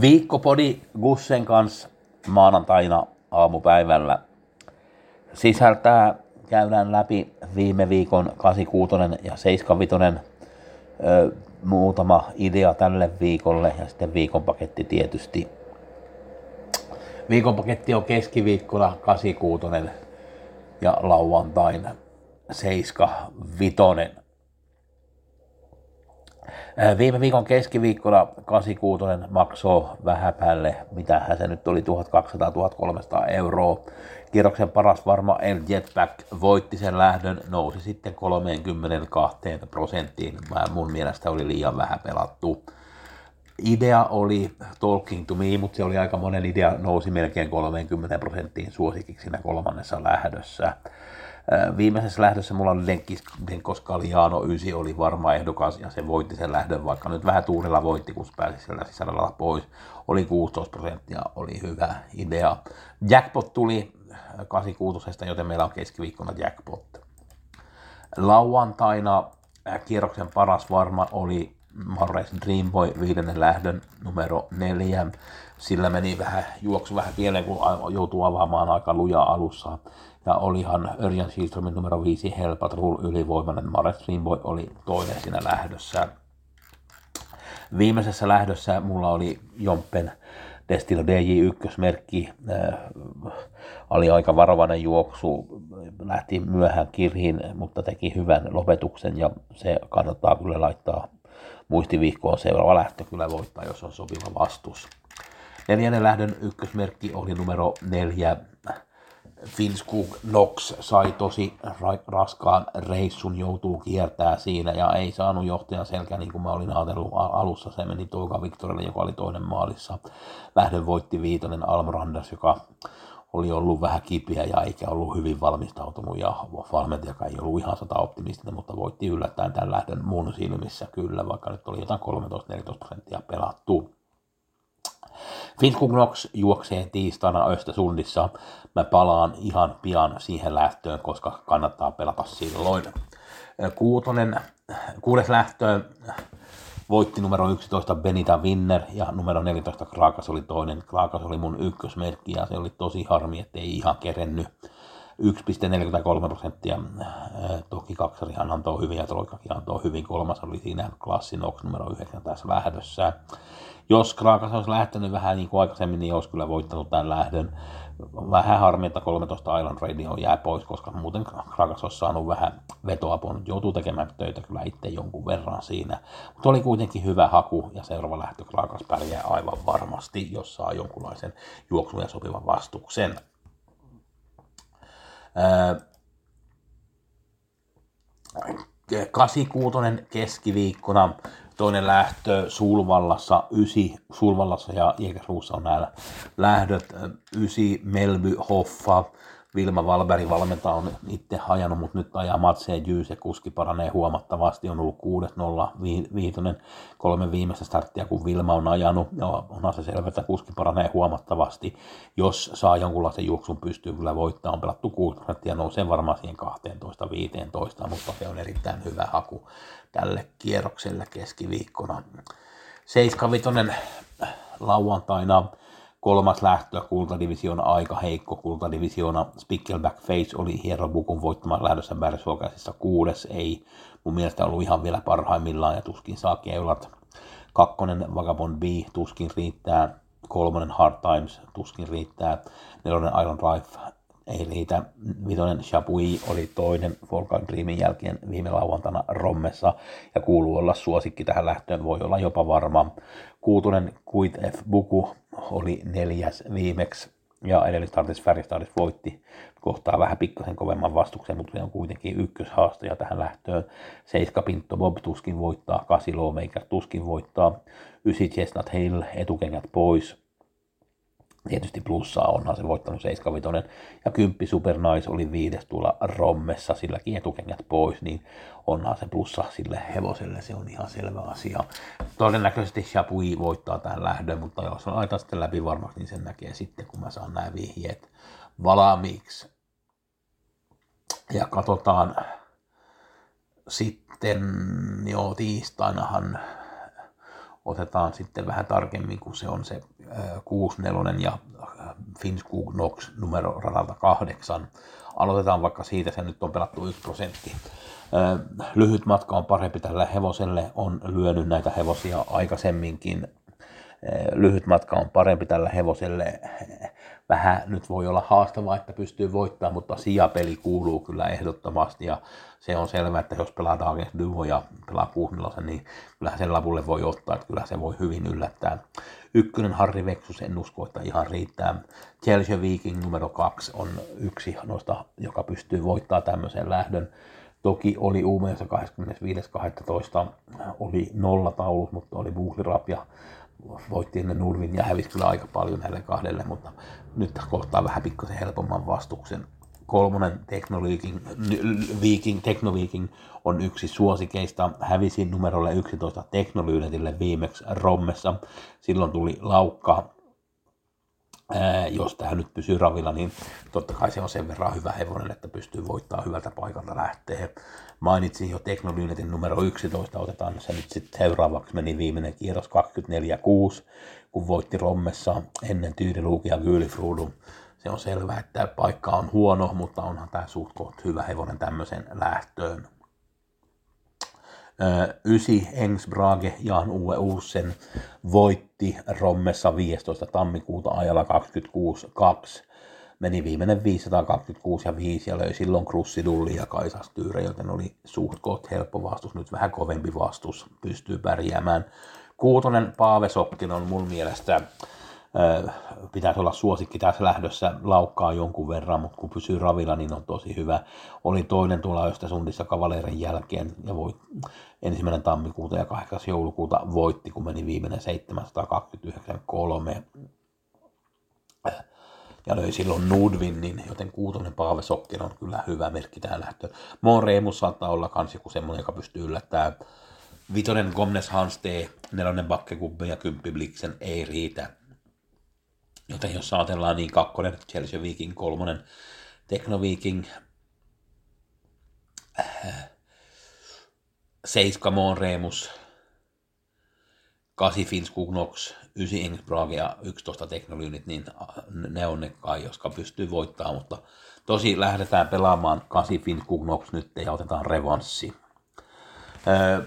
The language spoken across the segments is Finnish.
Viikkopodi Gussen kanssa maanantaina aamupäivällä sisältää, käydään läpi viime viikon 86 ja 75 ö, muutama idea tälle viikolle ja sitten viikon paketti tietysti. Viikon paketti on keskiviikkona 86 ja lauantaina 75. Viime viikon keskiviikkona 86 maksoi vähän päälle, mitähän se nyt oli, 1200-1300 euroa. Kierroksen paras varma El Jetpack voitti sen lähdön, nousi sitten 32 prosenttiin. Mun mielestä oli liian vähän pelattu. Idea oli Talking to Me, mutta se oli aika monen idea, nousi melkein 30 prosenttiin suosikiksi siinä kolmannessa lähdössä. Viimeisessä lähdössä mulla oli Lenkis, Denkos Galliano 9 oli varma ehdokas ja se voitti sen lähdön, vaikka nyt vähän tuurilla voitti, kun pääsi sieltä sisällä pois. Oli 16 prosenttia, oli hyvä idea. Jackpot tuli 86, joten meillä on keskiviikkona jackpot. Lauantaina kierroksen paras varma oli Marres Dreamboy viidennen lähdön numero neljä. Sillä meni vähän, juoksu vähän pieleen, kun joutuu avaamaan aika luja alussa. Ja olihan Örjan Kihlströmin numero viisi Hellpatrol ylivoimainen. Marres Dreamboy oli toinen siinä lähdössä. Viimeisessä lähdössä mulla oli Jompen Destilo DJ1-merkki, äh, oli aika varovainen juoksu, lähti myöhään kirhiin, mutta teki hyvän lopetuksen ja se kannattaa kyllä laittaa muistivihkoon. Seuraava lähtö kyllä voittaa, jos on sopiva vastus. Neljännen lähdön ykkösmerkki oli numero neljä. Finskog Nox sai tosi ra- raskaan reissun, joutuu kiertää siinä ja ei saanut johtajan selkä niin kuin mä olin ajatellut alussa. Se meni Toika Victorille, joka oli toinen maalissa. Lähdön voitti viitonen Almranders, joka oli ollut vähän kipiä ja eikä ollut hyvin valmistautunut ja valmentajakaan ei ollut ihan sata optimistinen, mutta voitti yllättäen tämän lähdön mun silmissä kyllä, vaikka nyt oli jotain 13-14 prosenttia pelattu. Finskog Nox juoksee tiistaina Östersundissa. Mä palaan ihan pian siihen lähtöön, koska kannattaa pelata silloin. Kuutonen, kuudes lähtö voitti numero 11 Benita Winner ja numero 14 Kraakas oli toinen. Kraakas oli mun ykkösmerkki ja se oli tosi harmi, ettei ihan kerennyt 1,43 prosenttia. Ää, Toki kaksarihan antoi hyvin ja Troikakin antoi hyvin. Kolmas oli siinä Klassi Nox numero 9 tässä lähdössä. Jos Kraakas olisi lähtenyt vähän niin kuin aikaisemmin, niin olisi kyllä voittanut tämän lähdön. Vähän harmi, että 13 Island Radio jää pois, koska muuten Kraakas olisi saanut vähän vetoapua. Joutuu tekemään töitä kyllä itse jonkun verran siinä. Mutta oli kuitenkin hyvä haku ja seuraava lähtö Kraakas pärjää aivan varmasti, jos saa jonkunlaisen juoksun ja sopivan vastuksen. Ää, 86 keskiviikkona, toinen lähtö Sulvallassa, 9 Sulvallassa ja Jägersruussa on nämä lähdöt, 9 Melby Hoffa, Vilma Valberg valmentaja on itse hajannut, mutta nyt ajaa Matse Jyys ja kuski paranee huomattavasti. On ollut 6-0 vi- viitonen kolme viimeistä starttia, kun Vilma on ajanut. Ja onhan se selvä, että kuski paranee huomattavasti. Jos saa jonkunlaisen juoksun, pystyy kyllä voittamaan. On pelattu 6 prosenttia, nousee varmaan siihen 12-15, mutta se on erittäin hyvä haku tälle kierrokselle keskiviikkona. 75 lauantaina kolmas lähtö, kultadivisioona aika heikko, kultadivisioona Spickleback Face oli Hierobukun voittamaan lähdössä Bergsvogasissa kuudes, ei mun mielestä ollut ihan vielä parhaimmillaan ja tuskin saa keulat. Kakkonen Vagabond B tuskin riittää, kolmonen Hard Times tuskin riittää, nelonen Iron Drive ei riitä. Vitonen Shabui oli toinen Volkan Dreamin jälkeen viime lauantaina Rommessa ja kuuluu olla suosikki tähän lähtöön, voi olla jopa varma. Kuutonen Kuit F. Buku oli neljäs viimeksi ja edellistartissa Färjestadis voitti kohtaa vähän pikkasen kovemman vastuksen, mutta se on kuitenkin ykköshaastaja tähän lähtöön. Seiska Pinto Bob tuskin voittaa, 8 Lawmaker tuskin voittaa, 9 Chestnut Hill etukengät pois, Tietysti plussaa onhan se voittanut 75 ja 10 Super Nice oli viides tuolla Rommessa, silläkin etukengät pois, niin onhan se plussa sille hevoselle, se on ihan selvä asia. Todennäköisesti Chapui voittaa tähän lähdön, mutta jos on aita sitten läpi varmaksi, niin sen näkee sitten, kun mä saan nämä vihjeet valmiiksi. Ja katsotaan sitten, joo tiistainahan otetaan sitten vähän tarkemmin, kun se on se 64 ja Finskog Nox numero radalta 8. Aloitetaan vaikka siitä, se nyt on pelattu 1 prosentti. Lyhyt matka on parempi tälle hevoselle, on lyönyt näitä hevosia aikaisemminkin. Lyhyt matka on parempi tällä hevoselle vähän nyt voi olla haastavaa, että pystyy voittamaan, mutta sijapeli kuuluu kyllä ehdottomasti ja se on selvää, että jos pelaa Dagens Duo ja pelaa 6 niin kyllä sen lapulle voi ottaa, että kyllä se voi hyvin yllättää. Ykkönen Harri Veksus, en usko, että ihan riittää. Chelsea Viking numero kaksi on yksi noista, joka pystyy voittamaan tämmöisen lähdön. Toki oli Uumeessa 25.12. oli nolla taulut, mutta oli Buhlirap ja voitti ennen Nulvin ja hävisi kyllä aika paljon näille kahdelle, mutta nyt kohtaa vähän pikkasen helpomman vastuksen. Kolmonen Technoviking, Viking, on yksi suosikeista. Hävisi numerolle 11 Technolyynetille viimeksi Rommessa. Silloin tuli laukka Jos tähän nyt pysyy ravilla, niin totta kai se on sen verran hyvä hevonen, että pystyy voittaa hyvältä paikalta lähteä. Mainitsin jo Teknolyynetin numero 11, otetaan se nyt sitten seuraavaksi, meni viimeinen kierros 24-6, kun voitti Rommessa ennen Tyyriluukia Gylifruudun. Se on selvää, että paikka on huono, mutta onhan tämä suht hyvä hevonen tämmöisen lähtöön. Ysi Engsbrage Jan Uwe Ursen voitti Rommessa 15. tammikuuta ajalla 26.2. Meni viimeinen 526 ja 5 ja löi silloin Krussidulli ja Kaisas Tyyre, joten oli suht koht helppo vastus, nyt vähän kovempi vastus, pystyy pärjäämään. Kuutonen Paave Sokkin on mun mielestä pitäisi olla suosikki tässä lähdössä, laukkaa jonkun verran, mutta kun pysyy ravilla, niin on tosi hyvä. Oli toinen tuolla Östersundissa kavaleerin jälkeen ja voi ensimmäinen tammikuuta ja 8. joulukuuta voitti, kun meni viimeinen 729.3 ja löi silloin Nudvin, joten kuutonen Paave Sokkin on kyllä hyvä merkki tähän lähtöön. Mon Reemus saattaa olla kans joku semmoinen, joka pystyy yllättämään. Vitonen Gomnes Hanste, nelonen Bakkekubbe ja kymppi Bliksen ei riitä. Joten jos ajatellaan niin kakkonen, Chelsea Viking, kolmonen, Tekno Viking, äh, seiska Moon Reemus, 8 Finskog Nox, 9 Innsbruck ja 11 Teknolyynit, niin ne on ne kai, jotka pystyy voittamaan, mutta tosi lähdetään pelaamaan 8 Finskog Nox nyt ja otetaan revanssi. Öö,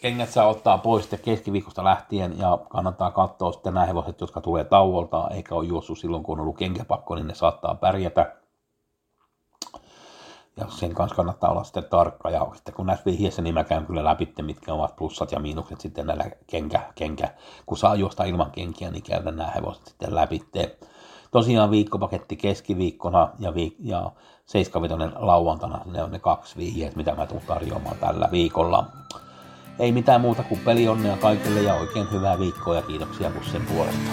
kengät saa ottaa pois sitten keskiviikosta lähtien ja kannattaa katsoa sitten nämä hevoset, jotka tulee tauolta, eikä ole juossut silloin, kun on ollut kenkäpakko, niin ne saattaa pärjätä. Ja sen kanssa kannattaa olla sitten tarkka. Ja sitten kun näissä vihjeissä, niin mä käyn kyllä läpi, mitkä ovat plussat ja miinukset sitten näillä kenkä, kenkä. Kun saa juosta ilman kenkiä, niin käydään nämä hevoset sitten läpi. Tosiaan viikkopaketti keskiviikkona ja, viik- ja seiskavitonen lauantana, ne on ne kaksi vihjeet, mitä mä tulen tarjoamaan tällä viikolla. Ei mitään muuta kuin pelionnea kaikille ja oikein hyvää viikkoa ja kiitoksia Bussen puolesta.